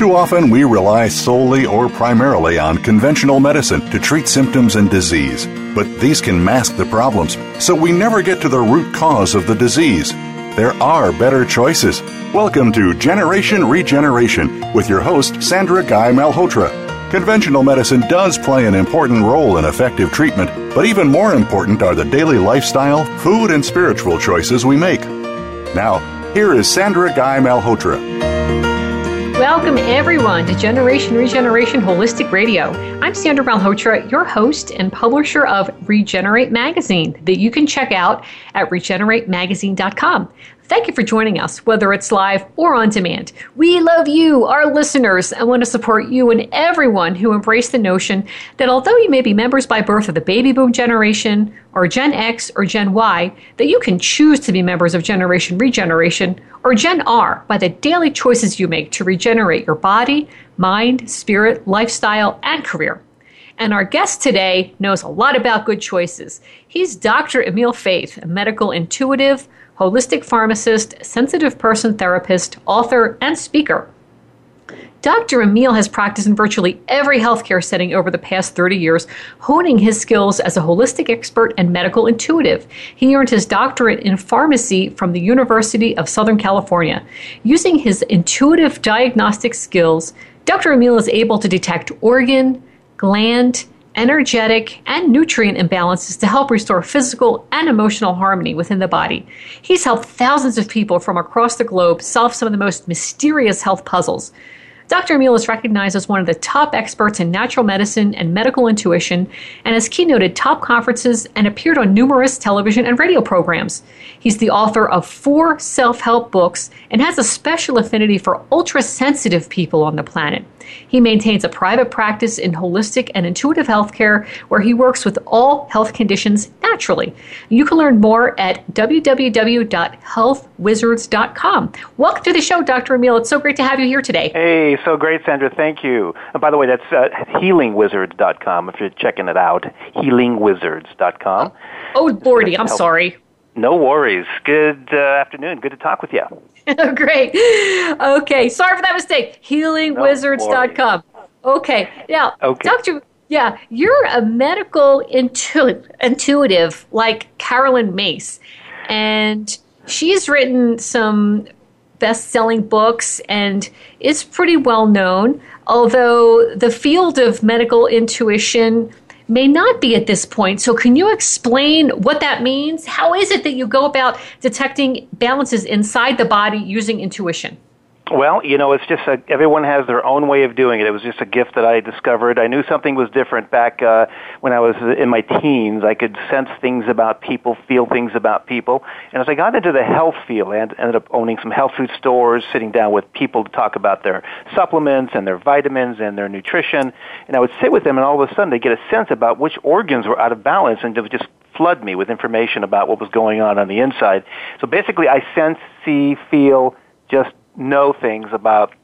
Too often, we rely solely or primarily on conventional medicine to treat symptoms and disease. But these can mask the problems, so we never get to the root cause of the disease. There are better choices. Welcome to Generation Regeneration with your host, Sandra Guy Malhotra. Conventional medicine does play an important role in effective treatment, but even more important are the daily lifestyle, food, and spiritual choices we make. Now, here is Sandra Guy Malhotra. Welcome, everyone, to Generation Regeneration Holistic Radio. I'm Sandra Malhotra, your host and publisher of Regenerate Magazine, that you can check out at regeneratemagazine.com. Thank you for joining us, whether it's live or on demand. We love you, our listeners, and want to support you and everyone who embrace the notion that although you may be members by birth of the baby boom generation, or Gen X, or Gen Y, that you can choose to be members of Generation Regeneration, or Gen R by the daily choices you make to regenerate your body, mind, spirit, lifestyle, and career. And our guest today knows a lot about good choices. He's Dr. Emil Faithe, a medical intuitive, holistic pharmacist, sensitive person therapist, author, and speaker. Dr. Emil has practiced in virtually every healthcare setting over the past 30 years, honing his skills as a holistic expert and medical intuitive. He earned his doctorate in pharmacy from the University of Southern California. Using his intuitive diagnostic skills, Dr. Emil is able to detect organ, gland, energetic, and nutrient imbalances to help restore physical and emotional harmony within the body. He's helped thousands of people from across the globe solve some of the most mysterious health puzzles. Dr. Emil is recognized as one of the top experts in natural medicine and medical intuition and has keynoted top conferences and appeared on numerous television and radio programs. He's the author of four self help books and has a special affinity for ultra sensitive people on the planet. He maintains a private practice in holistic and intuitive healthcare where he works with all health conditions naturally. You can learn more at www.healthwizards.com. Welcome to the show, Dr. Emil. It's so great to have you here today. Hey, so great, Sandra. Thank you. And by the way, that's uh, healingwizards.com if you're checking it out. Healingwizards.com. Oh, Lordy, I'm sorry. No worries. Good uh, afternoon. Good to talk with you. Great. Okay. Sorry for that mistake. Healingwizards.com. No okay. Now, okay. Dr. Yeah, you're a medical intu- intuitive like Caroline Myss, and she's written some best-selling books and is pretty well known. Although the field of medical intuition may not be at this point. So, can you explain what that means? How is it that you go about detecting balances inside the body using intuition? Well, you know, it's just a, everyone has their own way of doing it. It was just a gift that I discovered. I knew something was different back uh, when I was in my teens. I could sense things about people, feel things about people. And as I got into the health field, I ended up owning some health food stores, sitting down with people to talk about their supplements and their vitamins and their nutrition. And I would sit with them, and all of a sudden they get a sense about which organs were out of balance, and it would just flood me with information about what was going on on the inside. So basically, I sense, see, feel, just know things about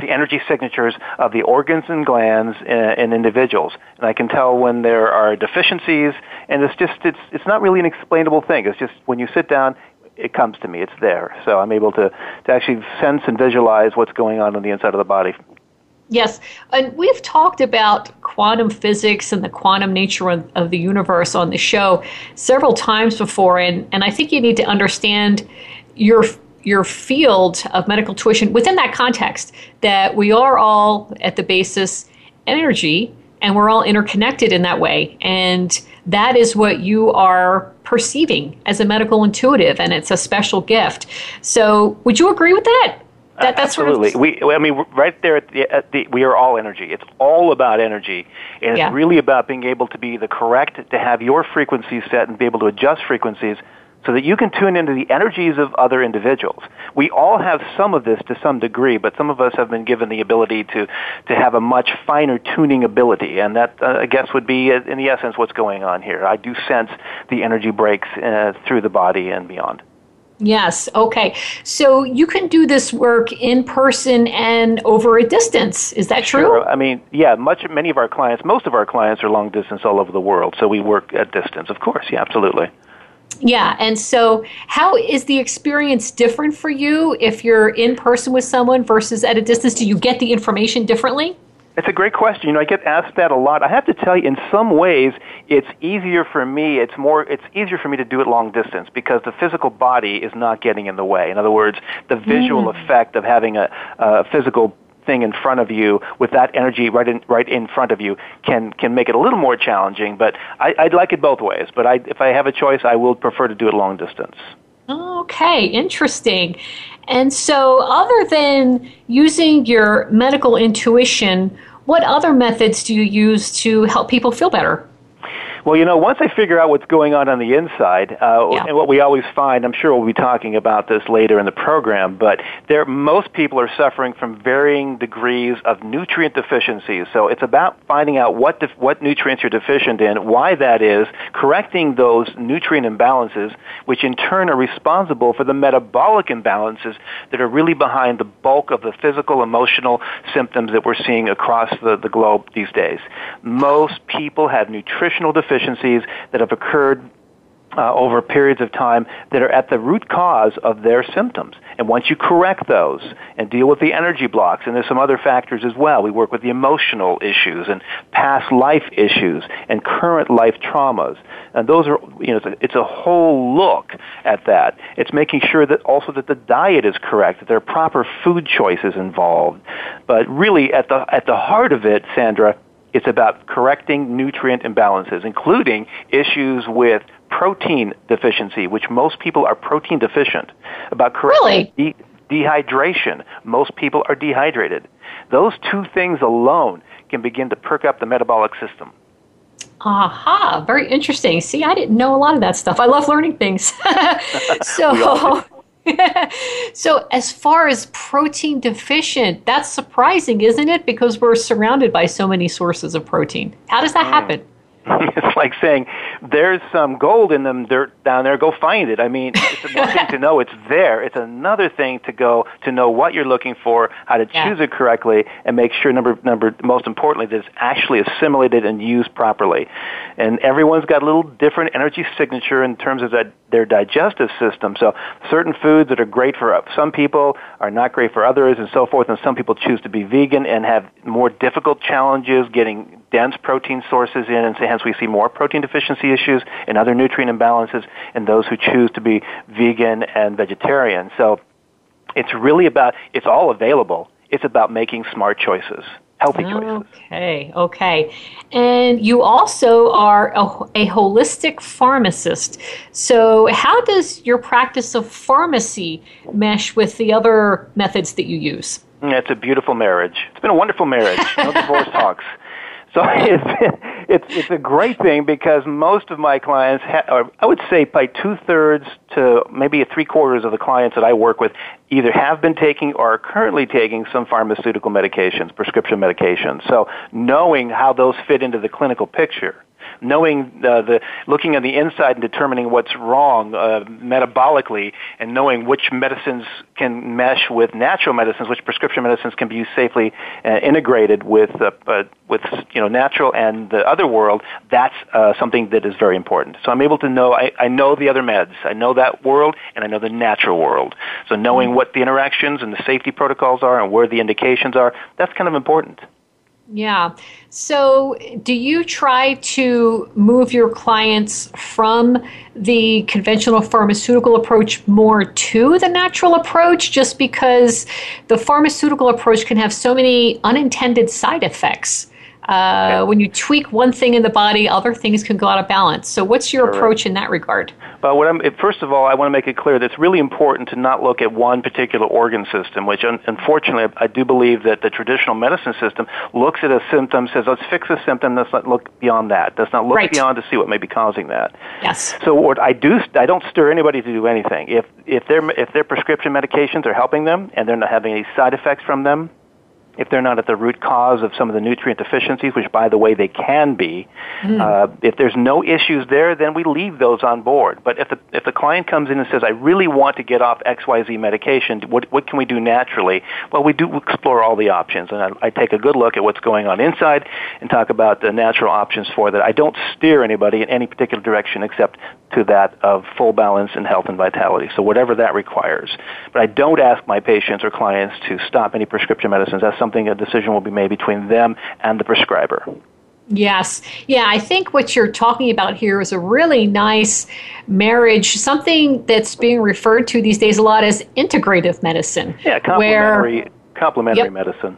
the energy signatures of the organs and glands in, in, individuals, and I can tell when there are deficiencies. And it's just it's it's not really an explainable thing. It's just when you sit down, it comes to me. It's there, so I'm able to to actually sense and visualize what's going on on the inside of the body. Yes, and we've talked about quantum physics and the quantum nature of, of the universe on the show several times before, and and I think you need to understand your your field of medical tuition within that context that we are all at the basis energy and we're all interconnected in that way and that is what you are perceiving as a medical intuitive and it's a special gift so would you agree with that uh, that, that's Absolutely. We, I mean, right there at the, at the, we are all energy. It's all about energy, and it's yeah. really about being able to be the correct, to have your frequencies set and be able to adjust frequencies so that you can tune into the energies of other individuals. We all have some of this to some degree, but some of us have been given the ability to, to have a much finer tuning ability, and that, uh, I guess, would be, uh, in the essence, what's going on here. I do sense the energy breaks uh, through the body and beyond. Yes. Okay. So you can do this work in person and over a distance. Is that true? Sure. I mean, yeah. Much, many of our clients, most of our clients are long distance all over the world. So we work at distance, of course. Yeah, absolutely. Yeah, and so how is the experience different for you if you're in person with someone versus at a distance? Do you get the information differently? It's a great question. You know, I get asked that a lot. I have to tell you, in some ways, it's easier for me. It's more. It's easier for me to do it long distance because the physical body is not getting in the way. In other words, the visual mm. effect of having a, a physical thing in front of you with that energy right in right in front of you can can make it a little more challenging. But I, I'd like it both ways. But I, if I have a choice, I will prefer to do it long distance. Okay, interesting. And so, other than using your medical intuition, what other methods do you use to help people feel better? Well, you know, once I figure out what's going on on the inside, uh, yeah. and what we always find, I'm sure we'll be talking about this later in the program, but there, most people are suffering from varying degrees of nutrient deficiencies. So it's about finding out what def- what nutrients you're deficient in, why that is, correcting those nutrient imbalances, which in turn are responsible for the metabolic imbalances that are really behind the bulk of the physical, emotional symptoms that we're seeing across the, the globe these days. Most people have nutritional deficiencies deficiencies that have occurred uh, over periods of time that are at the root cause of their symptoms. And once you correct those and deal with the energy blocks, and there's some other factors as well, we work with the emotional issues and past life issues and current life traumas. And those are, you know, it's a, it's a whole look at that. It's making sure that also that the diet is correct, that there are proper food choices involved. But really, at the at the heart of it, Sandra, it's about correcting nutrient imbalances, including issues with protein deficiency, which most people are protein deficient. About correcting really? de- dehydration. Most people are dehydrated. Those two things alone can begin to perk up the metabolic system. Aha, very interesting. See, I didn't know a lot of that stuff. I love learning things. so, so, as far as protein deficient, that's surprising, isn't it? Because we're surrounded by so many sources of protein. How does that mm. happen? it's like saying there's some gold in them dirt down there. Go find it. I mean, it's one thing to know it's there. It's another thing to go to know what you're looking for, how to yeah. choose it correctly, and make sure number number most importantly that it's actually assimilated and used properly. And everyone's got a little different energy signature in terms of that their digestive system. So certain foods that are great for some people are not great for others, and so forth. And some people choose to be vegan and have more difficult challenges getting dense protein sources in, and hence we see more protein deficiency issues and other nutrient imbalances in those who choose to be vegan and vegetarian. So it's really about, it's all available. It's about making smart choices healthy choices. Okay, okay. And you also are a, a, holistic pharmacist. So, how does your practice of pharmacy mesh with the other methods that you use? Mm, it's a beautiful marriage. It's been a wonderful marriage. No divorce talks. So it's it's it's a great thing because most of my clients, ha- or I would say by two thirds to maybe three quarters of the clients that I work with, either have been taking or are currently taking some pharmaceutical medications, prescription medications. So knowing how those fit into the clinical picture knowing uh, the looking on the inside and determining what's wrong uh, metabolically, and knowing which medicines can mesh with natural medicines, which prescription medicines can be used safely uh, integrated with uh, uh, with you know natural and the other world. That's uh, something that is very important. So I'm able to know I, I know the other meds. I know that world, and I know the natural world. So knowing mm-hmm. what the interactions and the safety protocols are and where the indications are, that's kind of important. Yeah. So, do you try to move your clients from the conventional pharmaceutical approach more to the natural approach just because the pharmaceutical approach can have so many unintended side effects? Uh, when you tweak one thing in the body, other things can go out of balance. So, what's your approach in that regard? Well, what I'm, first of all, I want to make it clear that it's really important to not look at one particular organ system, which un- unfortunately I do believe that the traditional medicine system looks at a symptom, says, let's fix the symptom, let's not look beyond that. Does not look right. beyond to see what may be causing that. Yes. So what I do, I don't stir anybody to do anything. If, if, their, if their prescription medications are helping them and they're not having any side effects from them, if they're not at the root cause of some of the nutrient deficiencies, which, by the way, they can be. Mm. Uh, if there's no issues there, then we leave those on board. But if the if the client comes in and says, "I really want to get off X Y Z medication," what what can we do naturally? Well, we do explore all the options, and I, I take a good look at what's going on inside and talk about the natural options for that. I don't steer anybody in any particular direction except to that of full balance and health and vitality. So whatever that requires. But I don't ask my patients or clients to stop any prescription medicines. That's something a decision will be made between them and the prescriber. Yes. Yeah, I think what you're talking about here is a really nice marriage, something that's being referred to these days a lot as integrative medicine. Yeah, complementary, where, complementary yep, medicine.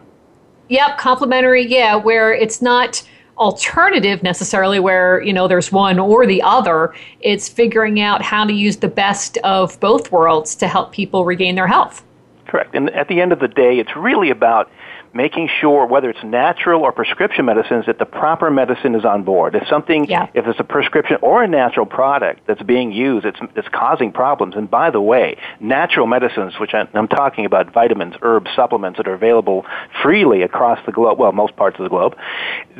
Yep, complementary, yeah, where it's not alternative necessarily where you know there's one or the other it's figuring out how to use the best of both worlds to help people regain their health correct and at the end of the day it's really about making sure whether it's natural or prescription medicines that the proper medicine is on board. If something, yeah. if it's a prescription or a natural product that's being used, it's, it's causing problems. And by the way, natural medicines, which I'm talking about vitamins, herbs, supplements that are available freely across the globe, well, most parts of the globe,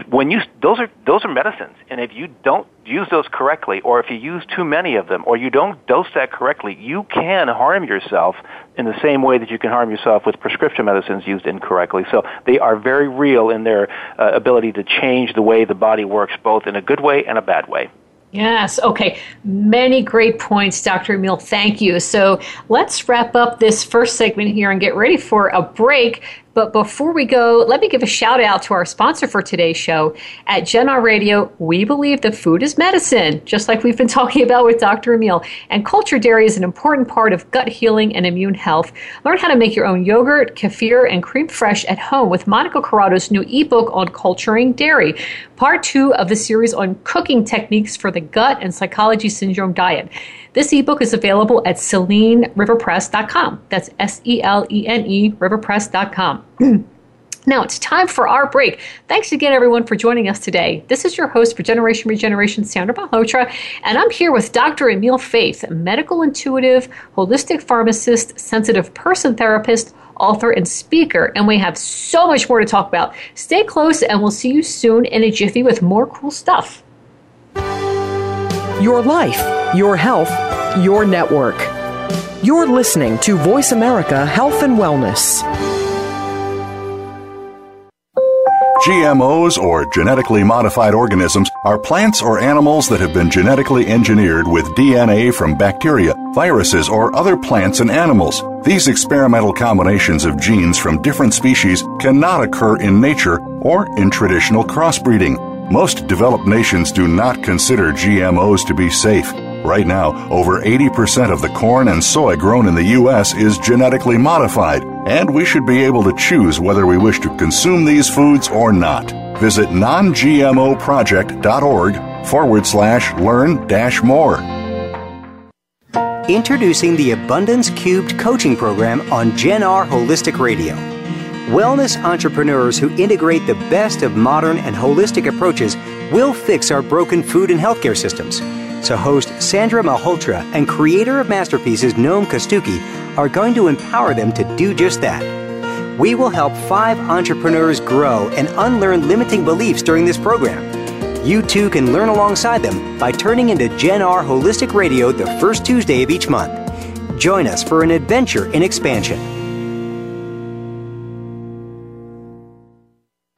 when you, those are, those are medicines. And if you don't use those correctly, or if you use too many of them, or you don't dose that correctly, you can harm yourself in the same way that you can harm yourself with prescription medicines used incorrectly. So they are very real in their uh, ability to change the way the body works, both in a good way and a bad way. Yes. Okay. Many great points, Dr. Emil. Thank you. So let's wrap up this first segment here and get ready for a break. But before we go, let me give a shout out to our sponsor for today's show. At Gen R Radio, we believe that food is medicine, just like we've been talking about with Dr. Emil. And cultured dairy is an important part of gut healing and immune health. Learn how to make your own yogurt, kefir, and crème fraîche at home with Monica Corrado's new ebook on culturing dairy, part two of the series on cooking techniques for the gut and psychology syndrome diet. This ebook is available at seleneriverpress.com. That's S E L E N E riverpress.com. Now it's time for our break. Thanks again, everyone, for joining us today. This is your host for Generation Regeneration, Sandra Malhotra, and I'm here with Dr. Emil Faithe, medical intuitive, holistic pharmacist, sensitive person therapist, author, and speaker. And we have so much more to talk about. Stay close, and we'll see you soon in a jiffy with more cool stuff. Your life, your health, your network. You're listening to Voice America Health and Wellness. GMOs, or genetically modified organisms, are plants or animals that have been genetically engineered with DNA from bacteria, viruses, or other plants and animals. These experimental combinations of genes from different species cannot occur in nature or in traditional crossbreeding. Most developed nations do not consider GMOs to be safe. Right now, over 80% of the corn and soy grown in the U.S. is genetically modified, and we should be able to choose whether we wish to consume these foods or not. Visit nongmoproject.org forward slash learn dash more. Introducing the Abundance Cubed coaching program on Gen R Holistic Radio. Wellness entrepreneurs who integrate the best of modern and holistic approaches will fix our broken food and healthcare systems. So, host Sandra Malhotra and creator of masterpieces Noam Kostuki are going to empower them to do just that. We will help five entrepreneurs grow and unlearn limiting beliefs during this program. You too can learn alongside them by turning into Gen R Holistic Radio the first Tuesday of each month. Join us for an adventure in expansion.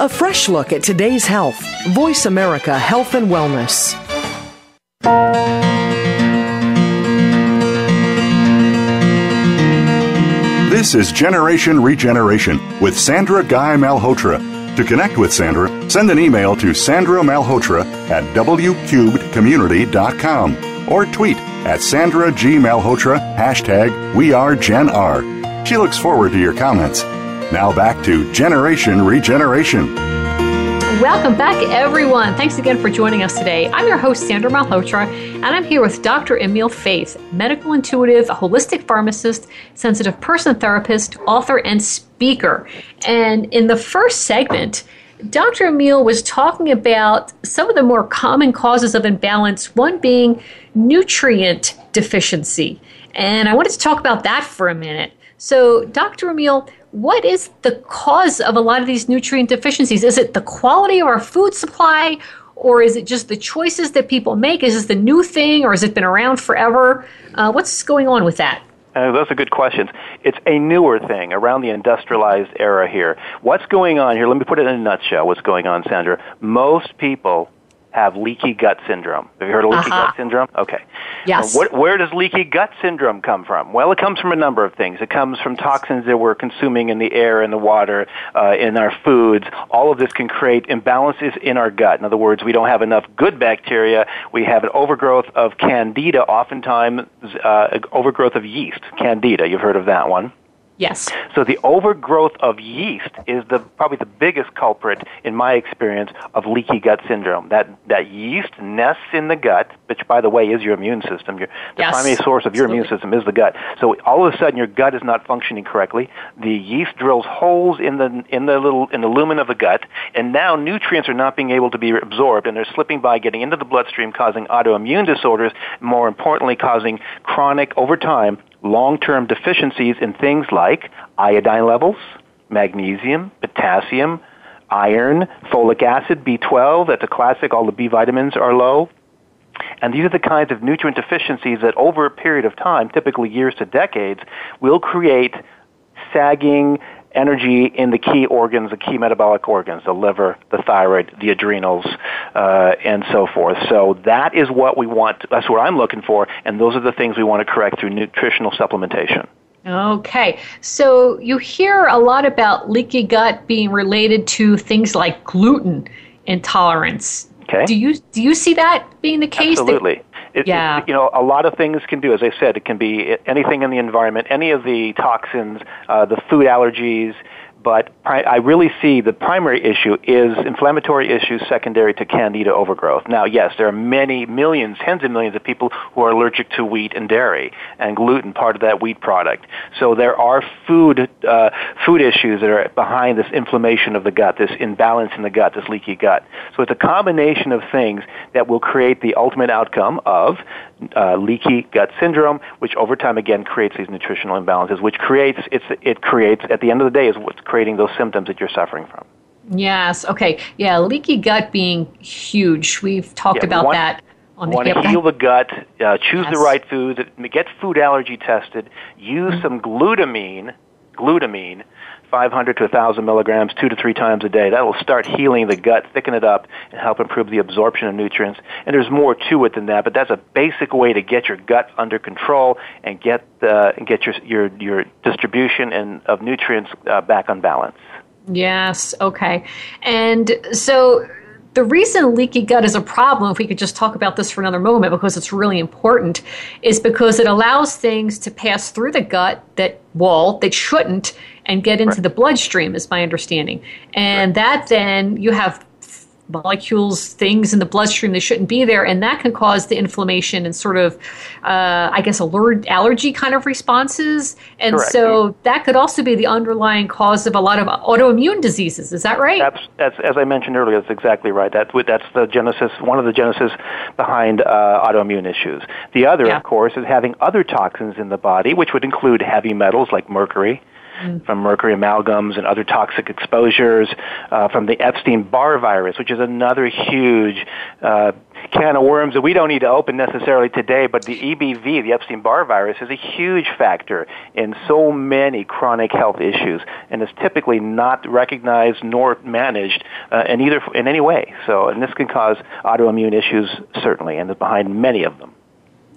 A fresh look at today's health. Voice America Health and Wellness. This is Generation Regeneration with Sandra Guy Malhotra. To connect with Sandra, send an email to Sandra Malhotra at wcubedcommunity.com or tweet at Sandra G. Malhotra, hashtag We Are Gen R. She looks forward to your comments. Now back to Generation Regeneration. Welcome back, everyone. Thanks again for joining us today. I'm your host, Sandra Malhotra, and I'm here with Dr. Emil Faithe, medical intuitive, holistic pharmacist, sensitive person therapist, author, and speaker. And in the first segment, Dr. Emil was talking about some of the more common causes of imbalance, one being nutrient deficiency. And I wanted to talk about that for a minute. So, Dr. Emil, what is the cause of a lot of these nutrient deficiencies? Is it the quality of our food supply, or is it just the choices that people make? Is this the new thing, or has it been around forever? Uh, what's going on with that? Uh, those are good questions. It's a newer thing around the industrialized era here. What's going on here? Let me put it in a nutshell. What's going on, Sandra? Most people have leaky gut syndrome. Have you heard of leaky uh-huh. gut syndrome? Okay. Yes. What, where does leaky gut syndrome come from? Well, it comes from a number of things. It comes from toxins that we're consuming in the air, in the water, uh, in our foods. All of this can create imbalances in our gut. In other words, we don't have enough good bacteria. We have an overgrowth of candida, oftentimes uh, overgrowth of yeast, candida. You've heard of that one. Yes. So the overgrowth of yeast is the probably the biggest culprit in my experience of leaky gut syndrome. That that yeast nests in the gut, which by the way is your immune system. Your, the yes. primary source of your Absolutely. immune system is the gut. So all of a sudden your gut is not functioning correctly. The yeast drills holes in the in the little in the lumen of the gut, and now nutrients are not being able to be absorbed, and they're slipping by, getting into the bloodstream, causing autoimmune disorders. More importantly, causing chronic over time long-term deficiencies in things like iodine levels, magnesium, potassium, iron, folic acid, B12, that's a classic, all the B vitamins are low. And these are the kinds of nutrient deficiencies that over a period of time, typically years to decades, will create sagging, energy in the key organs, the key metabolic organs, the liver, the thyroid, the adrenals, uh, and so forth. So that is what we want. That's what I'm looking for, and those are the things we want to correct through nutritional supplementation. Okay, so you hear a lot about leaky gut being related to things like gluten intolerance. Okay. Do you do you see that being the case? Absolutely. That, it, yeah. It, you know, a lot of things can do. As I said, it can be anything in the environment, any of the toxins, uh, the food allergies, but I really see the primary issue is inflammatory issues secondary to candida overgrowth. Now, yes, there are many millions, tens of millions of people who are allergic to wheat and dairy and gluten, part of that wheat product. So there are food uh, food issues that are behind this inflammation of the gut, this imbalance in the gut, this leaky gut. So it's a combination of things that will create the ultimate outcome of uh, leaky gut syndrome, which over time again creates these nutritional imbalances, which creates it's it creates at the end of the day is what's those symptoms that you're suffering from. Yes. Okay. Yeah. Leaky gut being huge. We've talked yeah, about want, that. On the want to heal the gut. Uh, choose yes. the right foods. Get food allergy tested. Use mm-hmm. some glutamine. Glutamine 500 to 1,000 milligrams two to three times a day. That will start healing the gut, thicken it up, and help improve the absorption of nutrients. And there's more to it than that, but that's a basic way to get your gut under control and get uh, and get your your your distribution and of nutrients uh, back on balance. Yes. Okay. And so the reason leaky gut is a problem, if we could just talk about this for another moment because it's really important, is because it allows things to pass through the gut that wall that shouldn't and get into right. the bloodstream, is my understanding. And right. that then you have molecules, things in the bloodstream that shouldn't be there, and that can cause the inflammation and sort of, uh, I guess, alert, allergy kind of responses. And Correct. so that could also be the underlying cause of a lot of autoimmune diseases. Is that right? That's, that's as I mentioned earlier. That's exactly right. That that's the genesis, one of the genesis behind uh, autoimmune issues. The other, yeah. of course, is having other toxins in the body, which would include heavy metals like mercury mm. from mercury amalgams and other toxic exposures, uh, from the Epstein-Barr virus, which is another huge uh, can of worms that we don't need to open necessarily today, but the EBV, the Epstein-Barr virus, is a huge factor in so many chronic health issues, and is typically not recognized nor managed uh, in either in any way. So, and this can cause autoimmune issues certainly, and is behind many of them.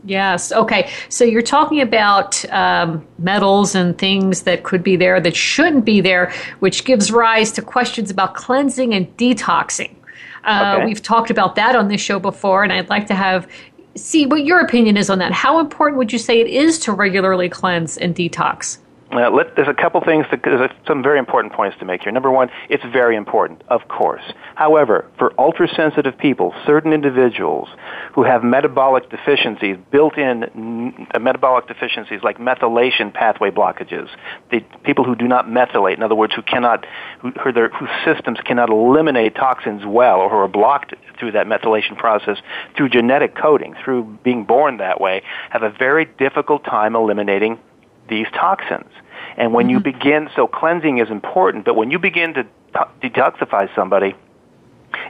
Yes. Okay. So you're talking about um, metals and things that could be there that shouldn't be there, which gives rise to questions about cleansing and detoxing. Uh, okay. We've talked about that on this show before, and I'd like to have see what your opinion is on that. How important would you say it is to regularly cleanse and detox? Uh, let, there's a couple things, that, there's some very important points to make here. Number one, it's very important, of course. However, for ultra sensitive people, certain individuals who have metabolic deficiencies, built in uh, metabolic deficiencies like methylation pathway blockages, the people who do not methylate, in other words, who cannot, who, who their, whose systems cannot eliminate toxins well or who are blocked through that methylation process through genetic coding, through being born that way, have a very difficult time eliminating these toxins. And when mm-hmm. you begin, so cleansing is important, but when you begin to detoxify somebody,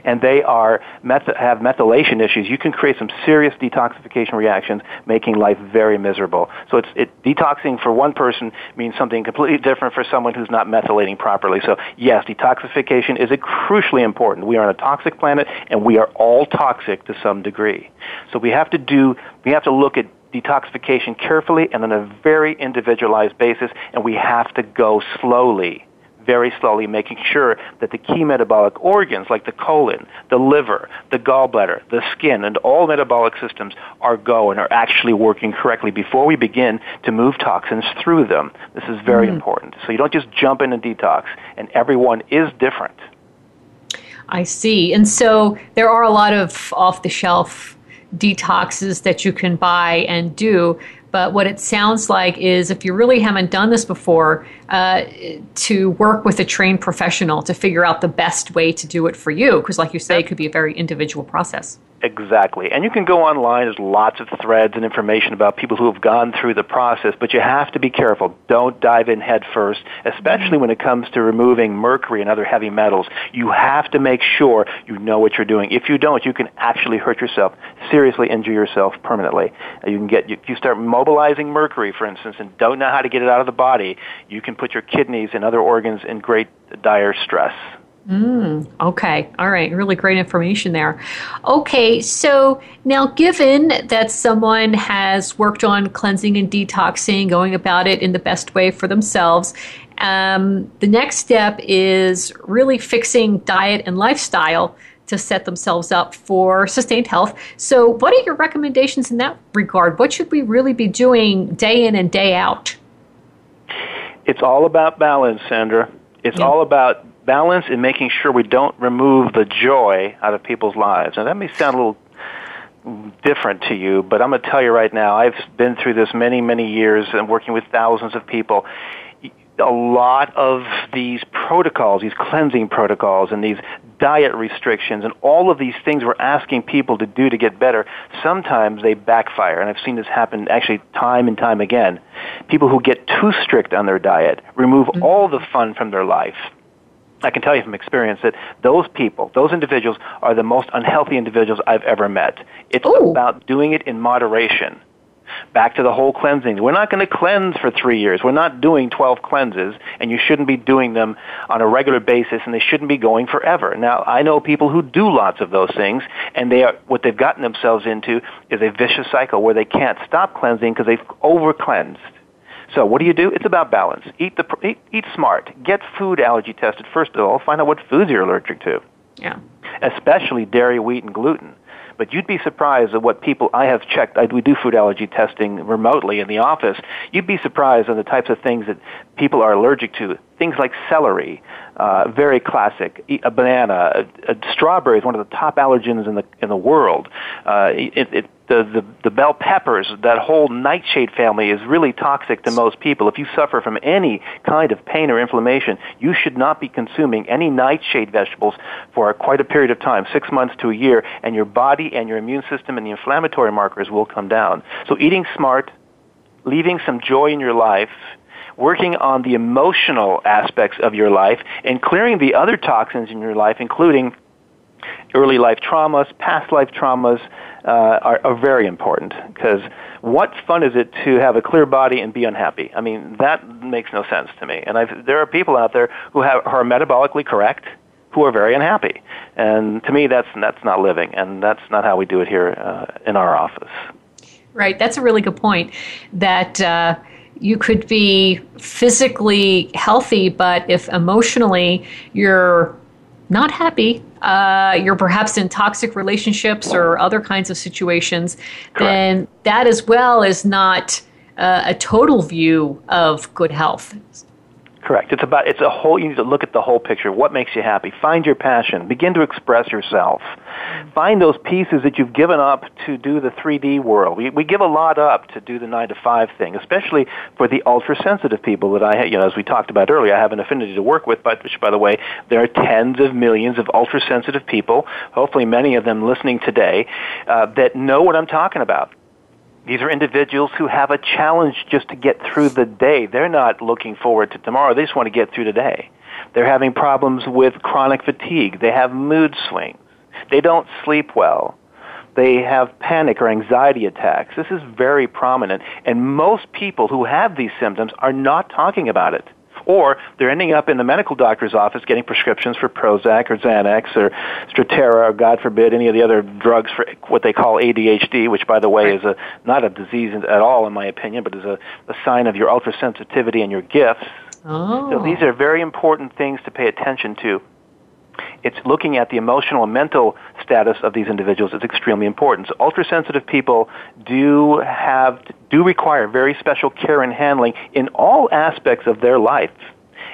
and they are meth- have methylation issues, you can create some serious detoxification reactions, making life very miserable. So it's it, detoxing for one person means something completely different for someone who's not methylating properly. So yes, detoxification is a crucially important. We are on a toxic planet, and we are all toxic to some degree. So we have to do we have to look at detoxification carefully and on a very individualized basis, and we have to go slowly, very slowly, making sure that the key metabolic organs like the colon, the liver, the gallbladder, the skin, and all metabolic systems are going, are actually working correctly before we begin to move toxins through them. This is very mm. important. So you don't just jump in and detox, and everyone is different. I see. And so there are a lot of off the shelf detoxes that you can buy and do. But what it sounds like is if you really haven't done this before, uh, to work with a trained professional to figure out the best way to do it for you. Because, like you say, it could be a very individual process. Exactly. And you can go online. There's lots of threads and information about people who have gone through the process, but you have to be careful. Don't dive in head first, especially when it comes to removing mercury and other heavy metals. You have to make sure you know what you're doing. If you don't, you can actually hurt yourself, seriously injure yourself permanently. Uh, you can get, you start mobilizing mercury, for instance, and don't know how to get it out of the body, you can put your kidneys and other organs in great dire stress. Mm, okay. All right. Really great information there. Okay. So now, given that someone has worked on cleansing and detoxing, going about it in the best way for themselves, um, the next step is really fixing diet and lifestyle to set themselves up for sustained health. So, what are your recommendations in that regard? What should we really be doing day in and day out? It's all about balance, Sandra. It's yeah. all about balance in making sure we don't remove the joy out of people's lives. Now, that may sound a little different to you, but I'm going to tell you right now, I've been through this many, many years and working with thousands of people. A lot of these protocols, these cleansing protocols, and these diet restrictions, and all of these things we're asking people to do to get better, sometimes they backfire. And I've seen this happen actually time and time again. People who get too strict on their diet remove mm-hmm. all the fun from their life I can tell you from experience that those people, those individuals, are the most unhealthy individuals I've ever met. It's Ooh. about doing it in moderation. Back to the whole cleansing. We're not going to cleanse for three years. We're not doing 12 cleanses, and you shouldn't be doing them on a regular basis, and they shouldn't be going forever. Now, I know people who do lots of those things, and they are, what they've gotten themselves into is a vicious cycle where they can't stop cleansing because they've over cleansed. So what do you do? It's about balance. Eat the eat, eat smart. Get food allergy tested first of all. Find out what foods you're allergic to. Yeah. Especially dairy, wheat, and gluten. But you'd be surprised at what people I have checked. I, we do food allergy testing remotely in the office. You'd be surprised at the types of things that people are allergic to. Things like celery, uh, very classic. A banana, a, a strawberry is one of the top allergens in the in the world. Uh, it, it, the, the the bell peppers, that whole nightshade family is really toxic to most people. If you suffer from any kind of pain or inflammation, you should not be consuming any nightshade vegetables for quite a period of time, six months to a year, and your body and your immune system and the inflammatory markers will come down. So eating smart, leaving some joy in your life working on the emotional aspects of your life and clearing the other toxins in your life, including early life traumas, past life traumas, uh, are, are very important because what fun is it to have a clear body and be unhappy? I mean, that makes no sense to me. And I've, there are people out there who, have, who are metabolically correct who are very unhappy. And to me, that's, that's not living, and that's not how we do it here uh, in our office. Right, that's a really good point. That uh, you could be physically healthy, but if emotionally you're not happy, uh, you're perhaps in toxic relationships or other kinds of situations, Correct. then that as well is not uh, a total view of good health. Correct. It's about it's a whole. You need to look at the whole picture. What makes you happy? Find your passion. Begin to express yourself. Find those pieces that you've given up to do the 3D world. We, we give a lot up to do the nine to five thing, especially for the ultra sensitive people that I, you know, as we talked about earlier, I have an affinity to work with. But which, by the way, there are tens of millions of ultra sensitive people. Hopefully, many of them listening today uh, that know what I'm talking about these are individuals who have a challenge just to get through the day. They're not looking forward to tomorrow. They just want to get through today. They're having problems with chronic fatigue. They have mood swings. They don't sleep well. They have panic or anxiety attacks. This is very prominent. And most people who have these symptoms are not talking about it or they're ending up in the medical doctor's office getting prescriptions for Prozac or Xanax or Strattera or God forbid any of the other drugs for what they call ADHD, which by the way is a not a disease at all in my opinion, but is a, a sign of your ultra sensitivity and your gifts. Oh. So these are very important things to pay attention to it's looking at the emotional and mental status of these individuals is extremely important. So ultrasensitive people do have do require very special care and handling in all aspects of their life,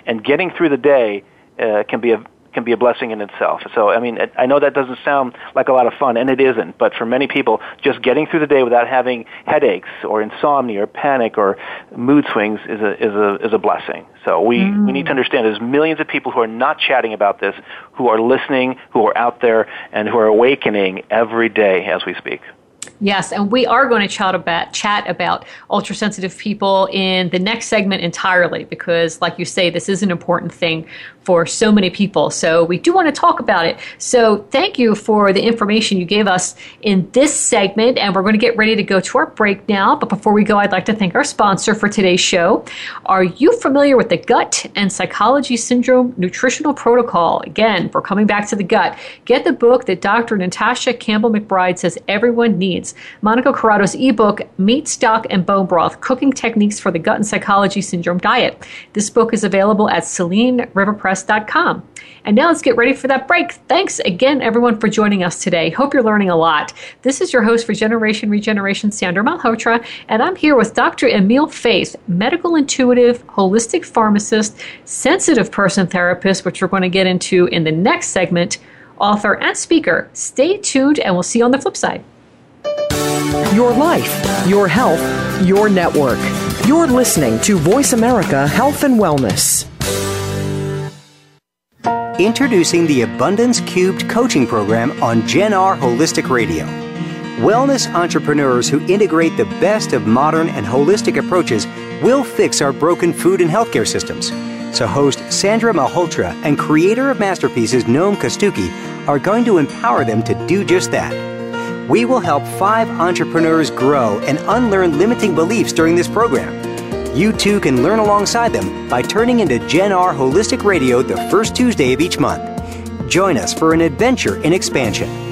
and getting through the day uh, can be a can be a blessing in itself. So, I mean, I know that doesn't sound like a lot of fun, and it isn't, but for many people, just getting through the day without having headaches or insomnia or panic or mood swings is a, is a, is a blessing. So we, mm. we need to understand there's millions of people who are not chatting about this, who are listening, who are out there, and who are awakening every day as we speak. Yes, and we are going to chat about chat about ultra sensitive people in the next segment entirely because, like you say, this is an important thing for so many people. So we do want to talk about it. So thank you for the information you gave us in this segment, and we're going to get ready to go to our break now. But before we go, I'd like to thank our sponsor for today's show. Are you familiar with the Gut and Psychology Syndrome Nutritional Protocol? Again, we're coming back to the gut. Get the book that Dr. Natasha Campbell McBride says everyone needs. Monica Corrado's ebook, Meat, Stock, and Bone Broth Cooking Techniques for the Gut and Psychology Syndrome Diet. This book is available at SeleneRiverPress.com. And now let's get ready for that break. Thanks again, everyone, for joining us today. Hope you're learning a lot. This is your host for Generation Regeneration, Sandra Malhotra, and I'm here with Dr. Emil Faithe, medical intuitive, holistic pharmacist, sensitive person therapist, which we're going to get into in the next segment, author and speaker. Stay tuned, and we'll see you on the flip side. Your life, your health, your network. You're listening to Voice America Health and Wellness. Introducing the Abundance Cubed coaching program on Gen R Holistic Radio. Wellness entrepreneurs who integrate the best of modern and holistic approaches will fix our broken food and healthcare systems. So, host Sandra Malhotra and creator of masterpieces Noam Kostuki are going to empower them to do just that we will help five entrepreneurs grow and unlearn limiting beliefs during this program. You too can learn alongside them by turning into Gen R Holistic Radio the first Tuesday of each month. Join us for an adventure in expansion.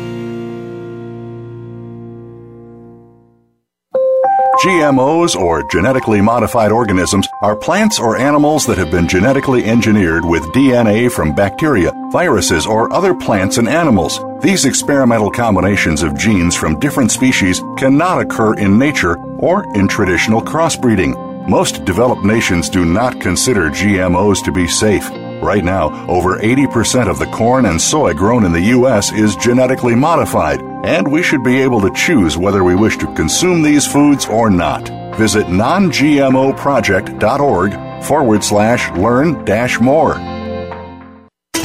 GMOs, or genetically modified organisms, are plants or animals that have been genetically engineered with DNA from bacteria, viruses, or other plants and animals. These experimental combinations of genes from different species cannot occur in nature or in traditional crossbreeding. Most developed nations do not consider GMOs to be safe. Right now, over 80% of the corn and soy grown in the U.S. is genetically modified, and we should be able to choose whether we wish to consume these foods or not. Visit nongmoproject.org forward slash learn dash more.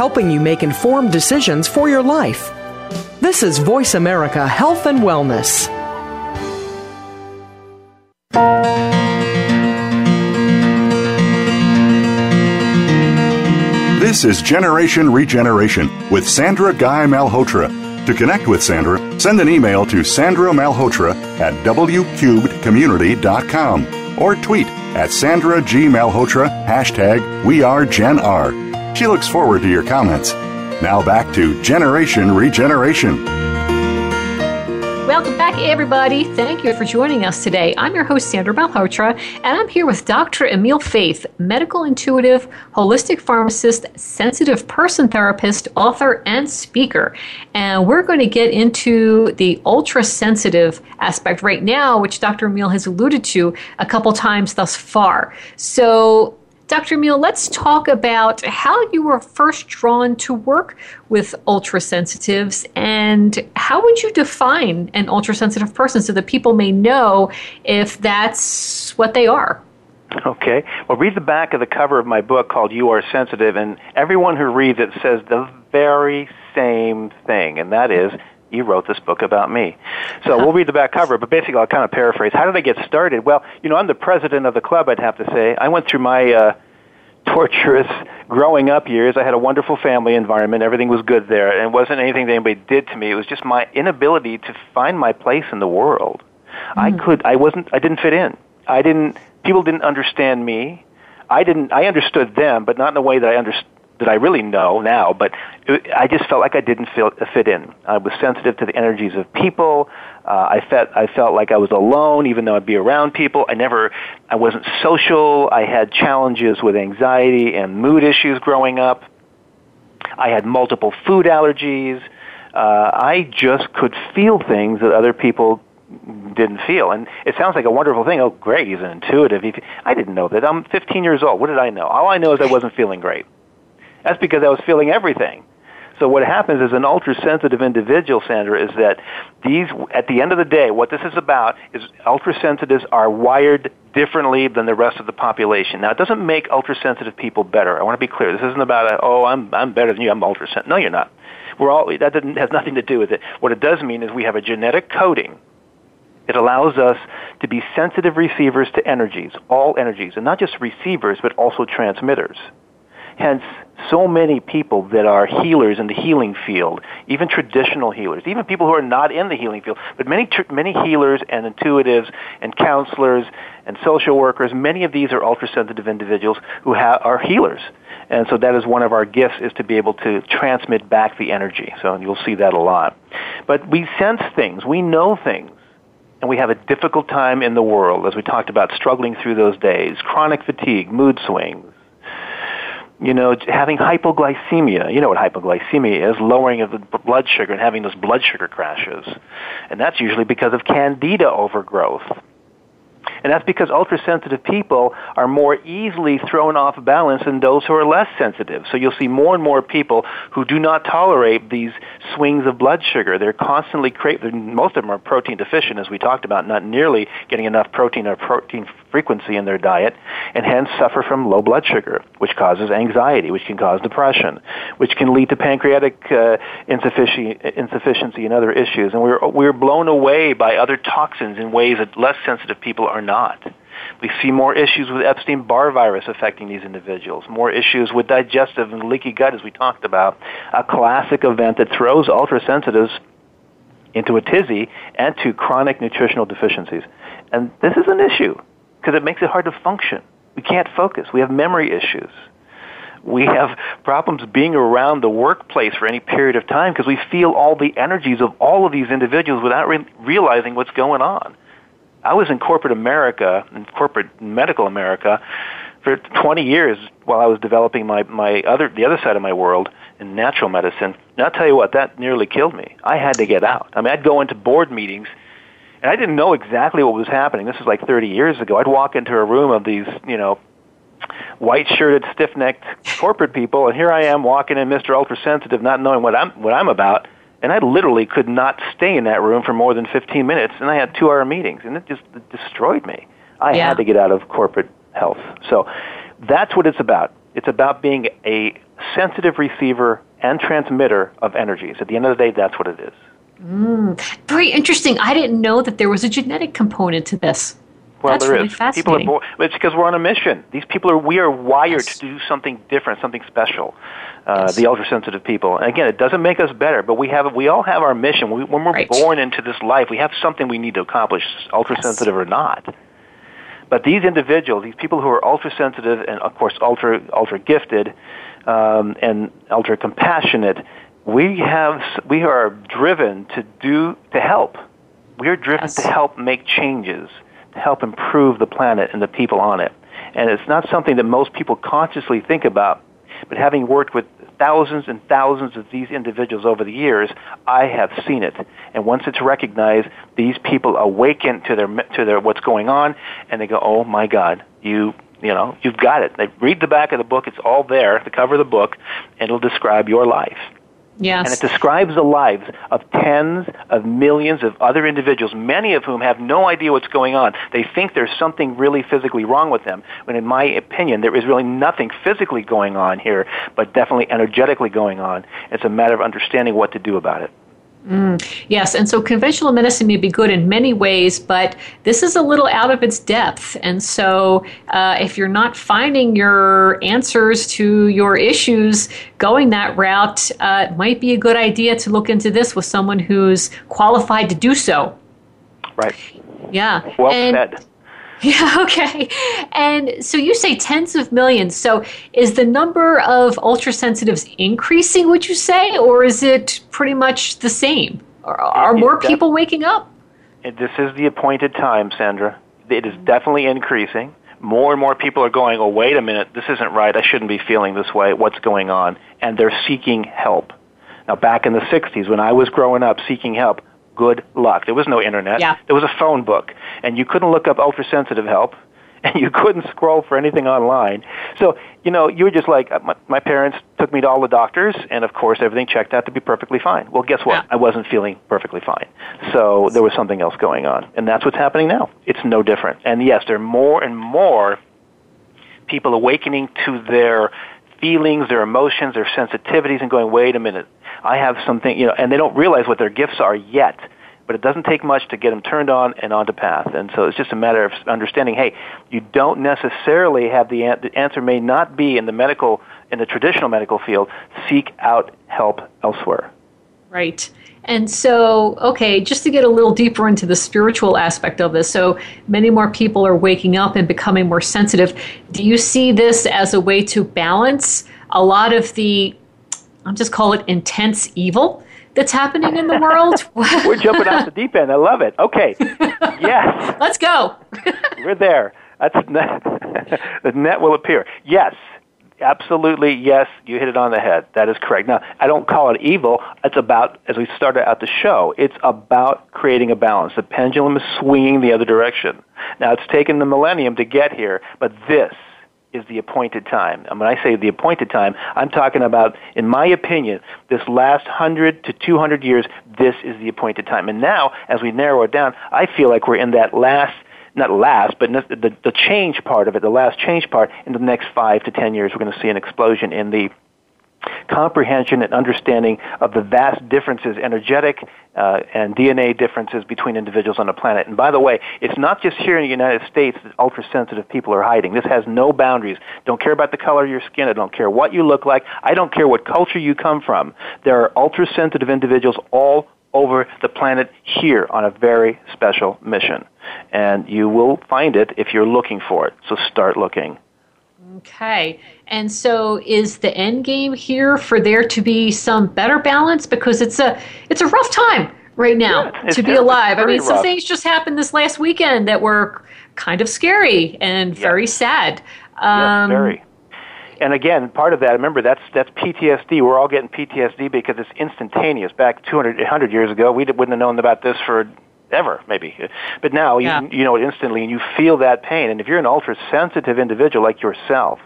helping you make informed decisions for your life. This is Voice America Health and Wellness. This is Generation Regeneration with Sandra Guy Malhotra To connect with Sandra, send an email to Sandra Malhotra at wcubedcommunity.com or tweet at Sandra G. Malhotra, hashtag WeAreGenR. She looks forward to your comments. Now back to Generation Regeneration. Welcome back, everybody. Thank you for joining us today. I'm your host, Sandra Malhotra, and I'm here with Dr. Emil Faithe, medical intuitive, holistic pharmacist, sensitive person therapist, author, and speaker. And we're going to get into the ultra sensitive aspect right now, which Dr. Emil has alluded to a couple times thus far. So, Dr. Emil, let's talk about how you were first drawn to work with ultrasensitives and how would you define an ultrasensitive person so that people may know if that's what they are? Okay. Well, read the back of the cover of my book called You Are Sensitive, and everyone who reads it says the very same thing, and that is you wrote this book about me. So we'll read the back cover, but basically I'll kind of paraphrase. How did I get started? Well, you know, I'm the president of the club, I'd have to say. I went through my uh, torturous growing up years. I had a wonderful family environment. Everything was good there. And it wasn't anything that anybody did to me. It was just my inability to find my place in the world. Mm. I could, I wasn't, I didn't fit in. I didn't, people didn't understand me. I didn't, I understood them, but not in a way that I understood that I really know now, but I just felt like I didn't feel, fit in. I was sensitive to the energies of people. Uh, I felt I felt like I was alone, even though I'd be around people. I never, I wasn't social. I had challenges with anxiety and mood issues growing up. I had multiple food allergies. Uh, I just could feel things that other people didn't feel. And it sounds like a wonderful thing. Oh, great, he's an intuitive. I didn't know that. I'm 15 years old. What did I know? All I know is I wasn't feeling great. That's because I was feeling everything. So what happens as an ultra sensitive individual, Sandra, is that these, at the end of the day, what this is about is ultra sensitives are wired differently than the rest of the population. Now, it doesn't make ultra sensitive people better. I want to be clear. This isn't about, a, oh, I'm, I'm better than you. I'm ultra sensitive. No, you're not. We're all, that has nothing to do with it. What it does mean is we have a genetic coding it allows us to be sensitive receivers to energies, all energies, and not just receivers, but also transmitters. Hence, so many people that are healers in the healing field, even traditional healers, even people who are not in the healing field, but many many healers and intuitives and counselors and social workers, many of these are ultra-sensitive individuals who have, are healers. And so that is one of our gifts is to be able to transmit back the energy. So you'll see that a lot. But we sense things, we know things and we have a difficult time in the world, as we talked about, struggling through those days, chronic fatigue, mood swings, you know, having hypoglycemia. You know what hypoglycemia is, lowering of the blood sugar and having those blood sugar crashes. And that's usually because of candida overgrowth. And that's because ultra-sensitive people are more easily thrown off balance than those who are less sensitive. So you'll see more and more people who do not tolerate these swings of blood sugar. They're constantly craving, most of them are protein deficient, as we talked about, not nearly getting enough protein or protein frequency in their diet, and hence suffer from low blood sugar, which causes anxiety, which can cause depression, which can lead to pancreatic uh, insufficiency and other issues. And we're, we're blown away by other toxins in ways that less sensitive people are not. We see more issues with Epstein Barr virus affecting these individuals, more issues with digestive and leaky gut, as we talked about. A classic event that throws ultra sensitives into a tizzy and to chronic nutritional deficiencies. And this is an issue because it makes it hard to function. We can't focus. We have memory issues. We have problems being around the workplace for any period of time because we feel all the energies of all of these individuals without re- realizing what's going on. I was in corporate America, in corporate medical America, for 20 years while I was developing my, my other, the other side of my world in natural medicine. And I'll tell you what, that nearly killed me. I had to get out. I mean, I'd go into board meetings and I didn't know exactly what was happening. This was like 30 years ago. I'd walk into a room of these, you know, white-shirted, stiff-necked corporate people, and here I am walking in, Mr. Ultra Sensitive, not knowing what I'm what I'm about and I literally could not stay in that room for more than 15 minutes, and I had two-hour meetings, and it just it destroyed me. I yeah. had to get out of corporate health. So that's what it's about. It's about being a sensitive receiver and transmitter of energies. At the end of the day, that's what it is. Mm, very interesting. I didn't know that there was a genetic component to this. Well, That's there really is. fascinating. People are born. It's because we're on a mission. These people are. We are wired yes. to do something different, something special. Uh, yes. The ultra-sensitive people. And again, it doesn't make us better, but we have. We all have our mission. We, when we're right. born into this life, we have something we need to accomplish, ultra-sensitive yes. or not. But these individuals, these people who are ultra-sensitive and of course ultra ultra gifted um, and ultra compassionate, we have we are driven to do to help. We are driven yes. to help make changes to help improve the planet and the people on it. And it's not something that most people consciously think about. But having worked with thousands and thousands of these individuals over the years, I have seen it. And once it's recognized, these people awaken to their to their what's going on, and they go, "Oh my God, you you know you've got it." They read the back of the book; it's all there, the cover of the book, and it'll describe your life. Yes. And it describes the lives of tens of millions of other individuals, many of whom have no idea what's going on. They think there's something really physically wrong with them, when in my opinion, there is really nothing physically going on here, but definitely energetically going on. It's a matter of understanding what to do about it. Mm, yes, and so conventional medicine may be good in many ways, but this is a little out of its depth. And so, uh, if you're not finding your answers to your issues going that route, uh, it might be a good idea to look into this with someone who's qualified to do so. Right. Yeah. Well and, said. Yeah, okay. And so you say tens of millions. So is the number of ultrasensitives increasing, would you say, or is it pretty much the same? Are, are more people waking up? This is the appointed time, Sandra. It is definitely increasing. More and more people are going, oh, wait a minute, this isn't right. I shouldn't be feeling this way. What's going on? And they're seeking help. Now, back in the 60s, when I was growing up seeking help, good luck. There was no internet. Yeah. There was a phone book, and you couldn't look up ultrasensitive help, and you couldn't scroll for anything online. So, you know, you were just like, uh, my, my parents took me to all the doctors, and of course, everything checked out to be perfectly fine. Well, guess what? Yeah. I wasn't feeling perfectly fine. So there was something else going on, and that's what's happening now. It's no different. And yes, there are more and more people awakening to their feelings, their emotions, their sensitivities, and going, wait a minute, I have something, you know, and they don't realize what their gifts are yet. But it doesn't take much to get them turned on and onto path. And so it's just a matter of understanding, hey, you don't necessarily have the, an- the answer may not be in the medical, in the traditional medical field. Seek out help elsewhere. Right. And so, okay, just to get a little deeper into the spiritual aspect of this, so many more people are waking up and becoming more sensitive. Do you see this as a way to balance a lot of the, I'll just call it intense evil that's happening in the world? We're jumping off the deep end. I love it. Okay. Yes. Let's go. We're there. That's net. the net will appear. Yes. Absolutely, yes, you hit it on the head. That is correct. Now, I don't call it evil. It's about, as we started out the show, it's about creating a balance. The pendulum is swinging the other direction. Now, it's taken the millennium to get here, but this is the appointed time. And when I say the appointed time, I'm talking about, in my opinion, this last 100 to 200 years, this is the appointed time. And now, as we narrow it down, I feel like we're in that last, not last, but the, the change part of it, the last change part, in the next 5 to 10 years, we're going to see an explosion in the comprehension and understanding of the vast differences, energetic uh, and DNA differences between individuals on the planet. And by the way, it's not just here in the United States that ultra-sensitive people are hiding. This has no boundaries. Don't care about the color of your skin. I don't care what you look like. I don't care what culture you come from. There are ultra-sensitive individuals all over the planet here on a very special mission. And you will find it if you're looking for it. So start looking. Okay. And so is the end game here for there to be some better balance because it's a it's a rough time right now yeah, to be alive. I mean, rough. some things just happened this last weekend that were kind of scary and very sad. Um, yes, very. And again, part of that, remember, that's that's PTSD. We're all getting PTSD because it's instantaneous. Back 200, 100 years ago, we wouldn't have known about this for ever, maybe. But now yeah. you, you know it instantly and you feel that pain. And if you're an ultra sensitive individual like yourself,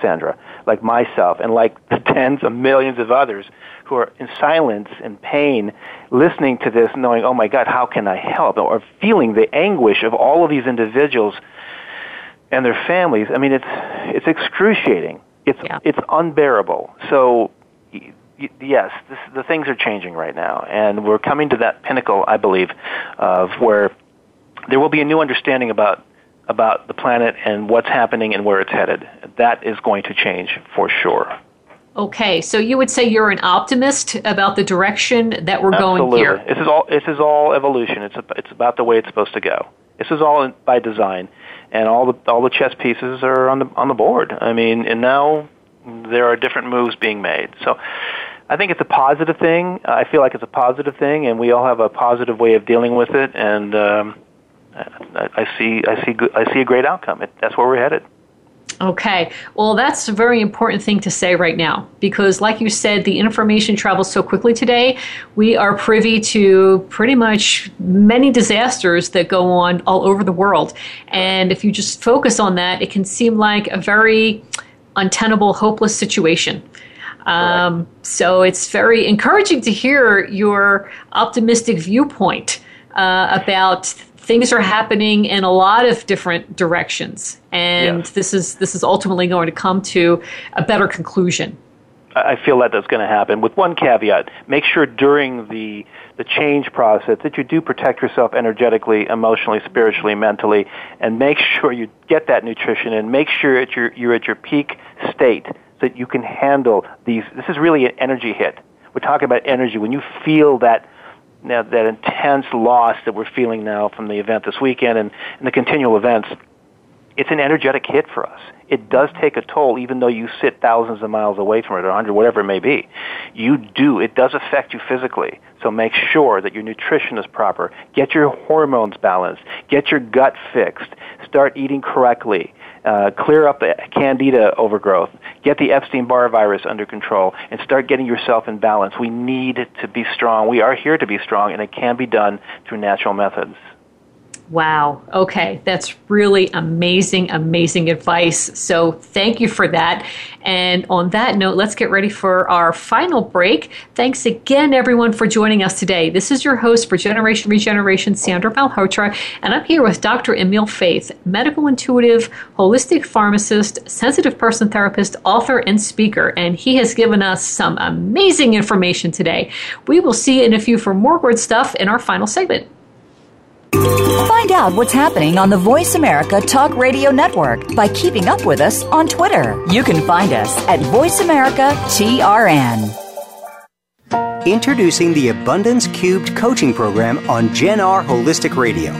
Sandra, like myself, and like the tens of millions of others who are in silence and pain, listening to this, knowing, oh my God, how can I help? Or feeling the anguish of all of these individuals and their families. I mean, it's, it's excruciating. It's, yeah. it's unbearable. So yes, this, the things are changing right now, and we're coming to that pinnacle, I believe, of where there will be a new understanding about about the planet and what's happening and where it's headed. That is going to change for sure. Okay, so you would say you're an optimist about the direction that we're Absolutely. going here. This is all this is all evolution. It's a, it's about the way it's supposed to go. This is all in, by design, and all the all the chess pieces are on the on the board. I mean, and now there are different moves being made. So. I think it's a positive thing. I feel like it's a positive thing, and we all have a positive way of dealing with it. And um, I, I see, I see, I see a great outcome. It, that's where we're headed. Okay. Well, that's a very important thing to say right now because, like you said, the information travels so quickly today. We are privy to pretty much many disasters that go on all over the world. And if you just focus on that, it can seem like a very untenable, hopeless situation. Um, so it's very encouraging to hear your optimistic viewpoint uh, about things are happening in a lot of different directions, and Yes. this is this is ultimately going to come to a better conclusion. I I feel that that's going to happen. With one caveat: make sure during the the change process that you do protect yourself energetically, emotionally, spiritually, mentally, and make sure you get that nutrition and make sure that you're you're at your peak state that you can handle these. This is really an energy hit. We're talking about energy. When you feel that now that intense loss that we're feeling now from the event this weekend and, and the continual events, it's an energetic hit for us. It does take a toll, even though you sit thousands of miles away from it, or 100, whatever it may be. You do. It does affect you physically. So make sure that your nutrition is proper. Get your hormones balanced. Get your gut fixed. Start eating correctly. Uh, clear up candida overgrowth. Get the Epstein-Barr virus under control, and start getting yourself in balance. We need to be strong. We are here to be strong, and it can be done through natural methods. Wow. Okay. That's really amazing, amazing advice. So thank you for that. And on that note, let's get ready for our final break. Thanks again, everyone, for joining us today. This is your host for Generation Regeneration, Sandra Malhotra, and I'm here with Dr. Emil Faithe, medical intuitive, holistic pharmacist, sensitive person therapist, author, and speaker. And he has given us some amazing information today. We will see you in a few for more good stuff in our final segment. Find out what's happening on the Voice America Talk Radio Network by keeping up with us on Twitter. You can find us at Voice America TRN. Introducing the Abundance Cubed coaching program on Gen R Holistic Radio.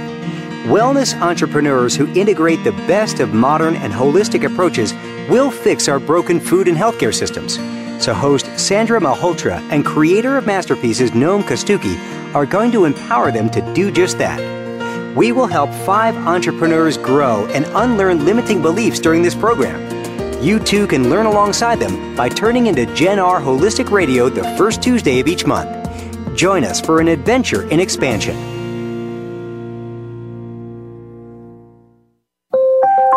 Wellness entrepreneurs who integrate the best of modern and holistic approaches will fix our broken food and healthcare systems. So, host Sandra Malhotra and creator of masterpieces Noam Kostuki are going to empower them to do just that. We will help five entrepreneurs grow and unlearn limiting beliefs during this program. You too can learn alongside them by turning into Gen R Holistic Radio the first Tuesday of each month. Join us for an adventure in expansion.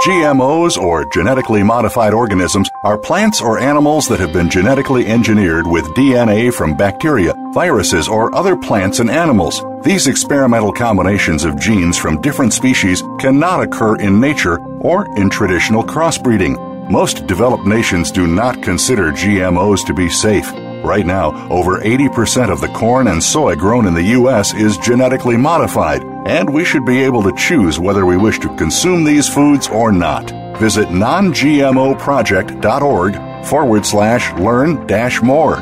GMOs, or genetically modified organisms, are plants or animals that have been genetically engineered with DNA from bacteria, viruses, or other plants and animals. These experimental combinations of genes from different species cannot occur in nature or in traditional crossbreeding. Most developed nations do not consider GMOs to be safe. Right now, over 80% of the corn and soy grown in the U.S. is genetically modified, and we should be able to choose whether we wish to consume these foods or not. Visit nongmoproject.org forward slash learn dash more.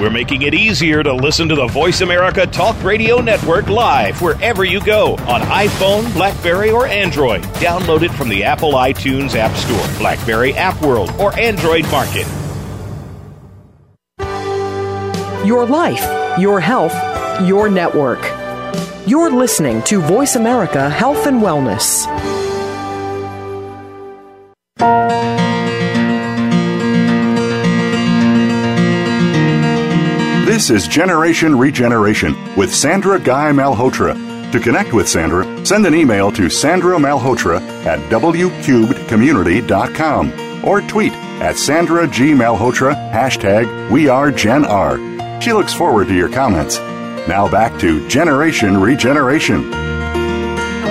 We're making it easier to listen to the Voice America Talk Radio Network live wherever you go on iPhone, Blackberry, or Android. Download it from the Apple iTunes App Store, Blackberry App World, or Android Market. Your life, your health, your network. You're listening to Voice America Health and Wellness. This is Generation Regeneration with Sandra Guy Malhotra. To connect with Sandra, send an email to Sandra Malhotra at wcubedcommunity.com or tweet at Sandra G. Malhotra, hashtag We Are Gen R. She looks forward to your comments. Now back to Generation Regeneration.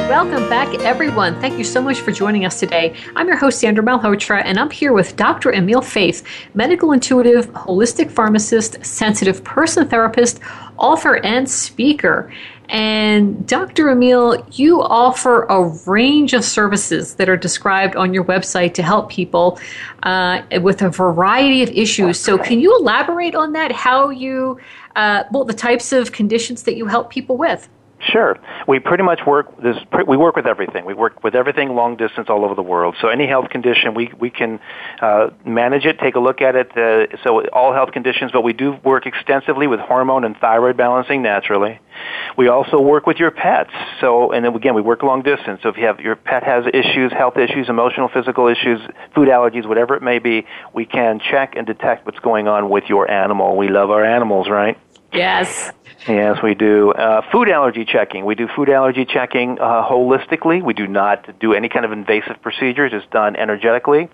Welcome back, everyone. Thank you so much for joining us today. I'm your host, Sandra Malhotra, and I'm here with Dr. Emil Faithe, medical intuitive, holistic pharmacist, sensitive person therapist, author, and speaker. And Dr. Emil, you offer a range of services that are described on your website to help people uh, with a variety of issues. So, can you elaborate on that? How you, uh, well, the types of conditions that you help people with? Sure. We pretty much work this we work with everything. We work with everything long distance all over the world. So any health condition we we can uh, manage it, take a look at it. Uh, so all health conditions, but we do work extensively with hormone and thyroid balancing naturally. We also work with your pets. So and then again, we work long distance. So if you have your pet has issues, health issues, emotional, physical issues, food allergies, whatever it may be, we can check and detect what's going on with your animal. We love our animals, right? Yes. Yes, we do. Uh, food allergy checking. We do food allergy checking uh, holistically. We do not do any kind of invasive procedures. It's done energetically.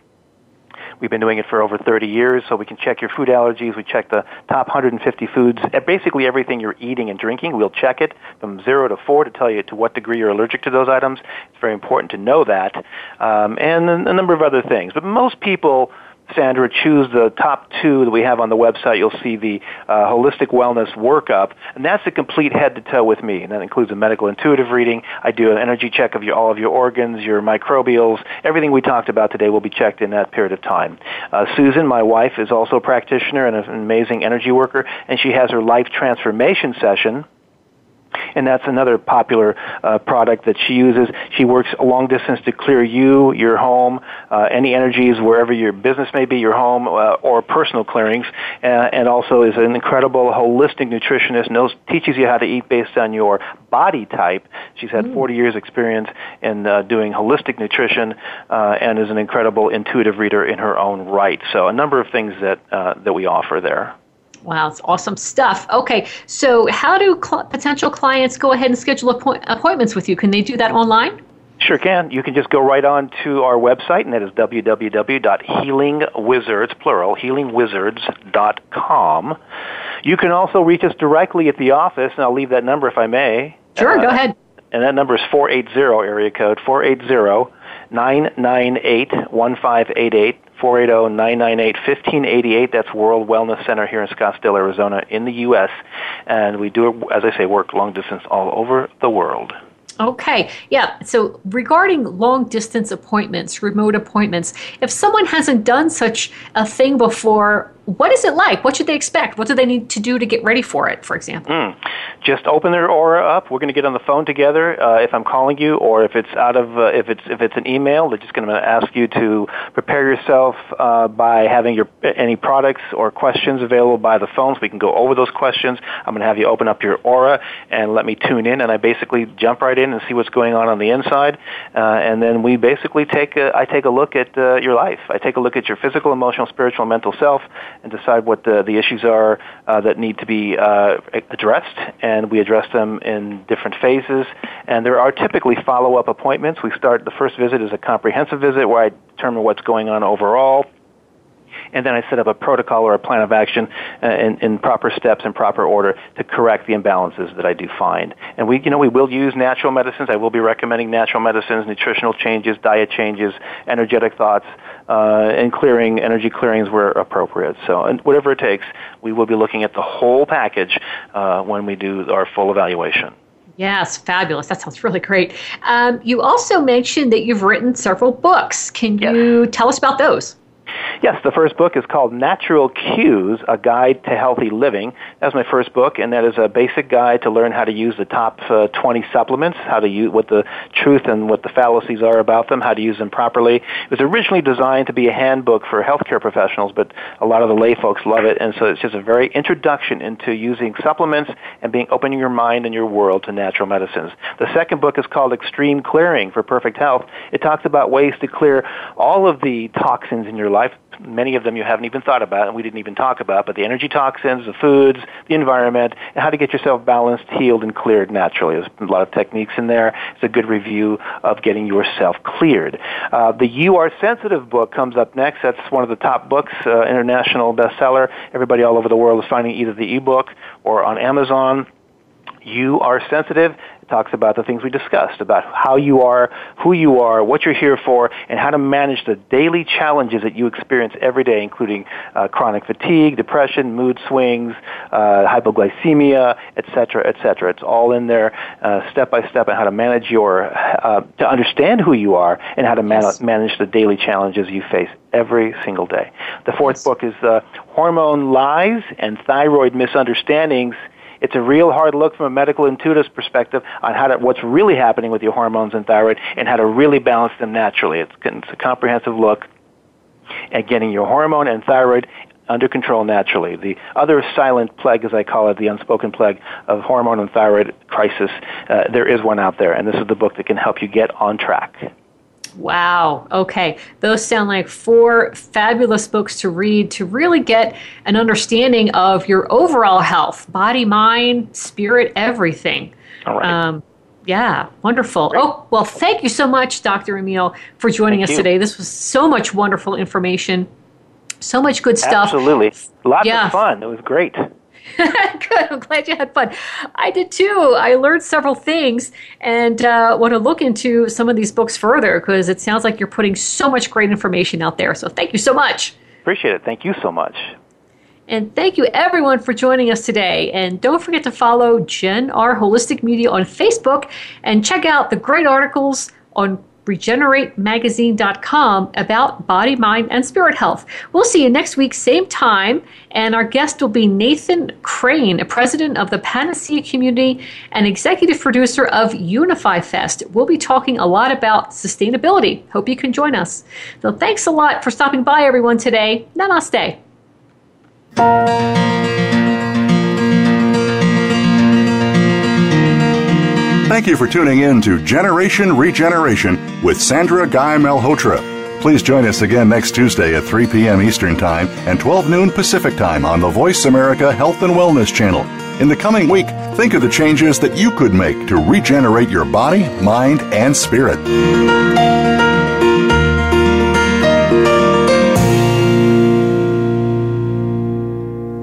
We've been doing it for over 30 years, so we can check your food allergies. We check the top 150 foods, uh, basically everything you're eating and drinking. We'll check it from zero to four to tell you to what degree you're allergic to those items. It's very important to know that, um, and a number of other things. But most people Sandra, choose the top two that we have on the website. You'll see the uh, holistic wellness workup, and that's a complete head to toe with me. And that includes a medical intuitive reading. I do an energy check of your, all of your organs, your microbials. Everything we talked about today will be checked in that period of time. Uh, Susan, my wife, is also a practitioner and an amazing energy worker, and she has her life transformation session and that's another popular uh, product that she uses. She works a long distance to clear you, your home, uh, any energies wherever your business may be, your home, uh, or personal clearings, uh, and also is an incredible holistic nutritionist. knows teaches you how to eat based on your body type. She's had mm. 40 years experience in uh, doing holistic nutrition, uh, and is an incredible intuitive reader in her own right. So a number of things that that we offer there. Wow, it's awesome stuff. Okay, so how do cl- potential clients go ahead and schedule appoint- appointments with you? Can they do that online? Sure can. You can just go right on to our website, and that is www.healingwizards, plural, healingwizards.com. You can also reach us directly at the office, and I'll leave that number if I may. Sure, uh, go ahead. And that number is 480, area code 480 998 1588. 480-998-1588. That's World Wellness Center here in Scottsdale, Arizona in the U.S. And we do, as I say, work long distance all over the world. Okay, yeah. So regarding long distance appointments, remote appointments, if someone hasn't done such a thing before, what is it like? What should they expect? What do they need to do to get ready for it, for example? Mm. Just open their aura up. We're going to get on the phone together uh, if I'm calling you, or if it's out of uh, if it's if it's an email. They're just going to ask you to prepare yourself uh, by having your any products or questions available by the phone, so we can go over those questions. I'm going to have you open up your aura and let me tune in, and I basically jump right in and see what's going on on the inside, uh, and then we basically take a, I take a look at uh, your life. I take a look at your physical, emotional, spiritual, mental self and decide what the, the issues are uh, that need to be uh, addressed, and we address them in different phases. And there are typically follow-up appointments. We start the first visit is a comprehensive visit where I determine what's going on overall and then I set up a protocol or a plan of action uh, in, in, proper steps and proper order to correct the imbalances that I do find. And we, you know, we will use natural medicines. I will be recommending natural medicines, nutritional changes, diet changes, energetic thoughts, uh, and clearing, energy clearings where appropriate. So, and whatever it takes, we will be looking at the whole package uh, when we do our full evaluation. Yes, fabulous. That sounds really great. Um, you also mentioned that you've written several books. Can you tell us about those? Yes, the first book is called Natural Cues, A Guide to Healthy Living. That's my first book, and that is a basic guide to learn how to use the top uh, 20 supplements, how to use what the truth and what the fallacies are about them, how to use them properly. It was originally designed to be a handbook for healthcare professionals, but a lot of the lay folks love it, and so it's just a very introduction into using supplements and being opening your mind and your world to natural medicines. The second book is called Extreme Clearing for Perfect Health. It talks about ways to clear all of the toxins in your life many of them you haven't even thought about and we didn't even talk about, but the energy toxins, the foods, the environment, and how to get yourself balanced, healed, and cleared naturally. There's a lot of techniques in there. It's a good review of getting yourself cleared. Uh, the You Are Sensitive book comes up next. That's one of the top books, uh, international bestseller. Everybody all over the world is finding either the ebook or on Amazon you are sensitive. It talks about the things we discussed, about how you are, who you are, what you're here for, and how to manage the daily challenges that you experience every day, including uh, chronic fatigue, depression, mood swings, uh, hypoglycemia, etc., etc. It's all in there, uh, step by step, on how to manage your, uh, to understand who you are, and how to man- yes. manage the daily challenges you face every single day. The fourth yes. book is uh, Hormone Lies and Thyroid Misunderstandings it's a real hard look from a medical intuitive perspective on how to, what's really happening with your hormones and thyroid and how to really balance them naturally. It's, it's a comprehensive look at getting your hormone and thyroid under control naturally. The other silent plague, as I call it, the unspoken plague of hormone and thyroid crisis, uh, there is one out there, and this is the book that can help you get on track. Wow. Okay. Those sound like four fabulous books to read to really get an understanding of your overall health body, mind, spirit, everything. All right. Um, yeah, wonderful. Great. Oh, well, thank you so much, Dr. Emil, for joining thank us you. today. This was so much wonderful information, so much good stuff. Absolutely. Lots yeah. of fun. It was great. Good. I'm glad you had fun. I did too. I learned several things and uh, want to look into some of these books further because it sounds like you're putting so much great information out there. So thank you so much. Appreciate it. Thank you so much. And thank you everyone for joining us today. And don't forget to follow Gen R Holistic Media on Facebook and check out the great articles on regeneratemagazine.com about body, mind, and spirit health. We'll see you next week, same time, and our guest will be Nathan Crane, a president of the Panacea Community and executive producer of Unify Fest. We'll be talking a lot about sustainability. Hope you can join us. So thanks a lot for stopping by, everyone, today. Namaste. Thank you for tuning in to Generation Regeneration with Sandra Guy Malhotra. Please join us again next Tuesday at 3 p.m. Eastern Time and 12 noon Pacific Time on the Voice America Health and Wellness Channel. In the coming week, think of the changes that you could make to regenerate your body, mind, and spirit.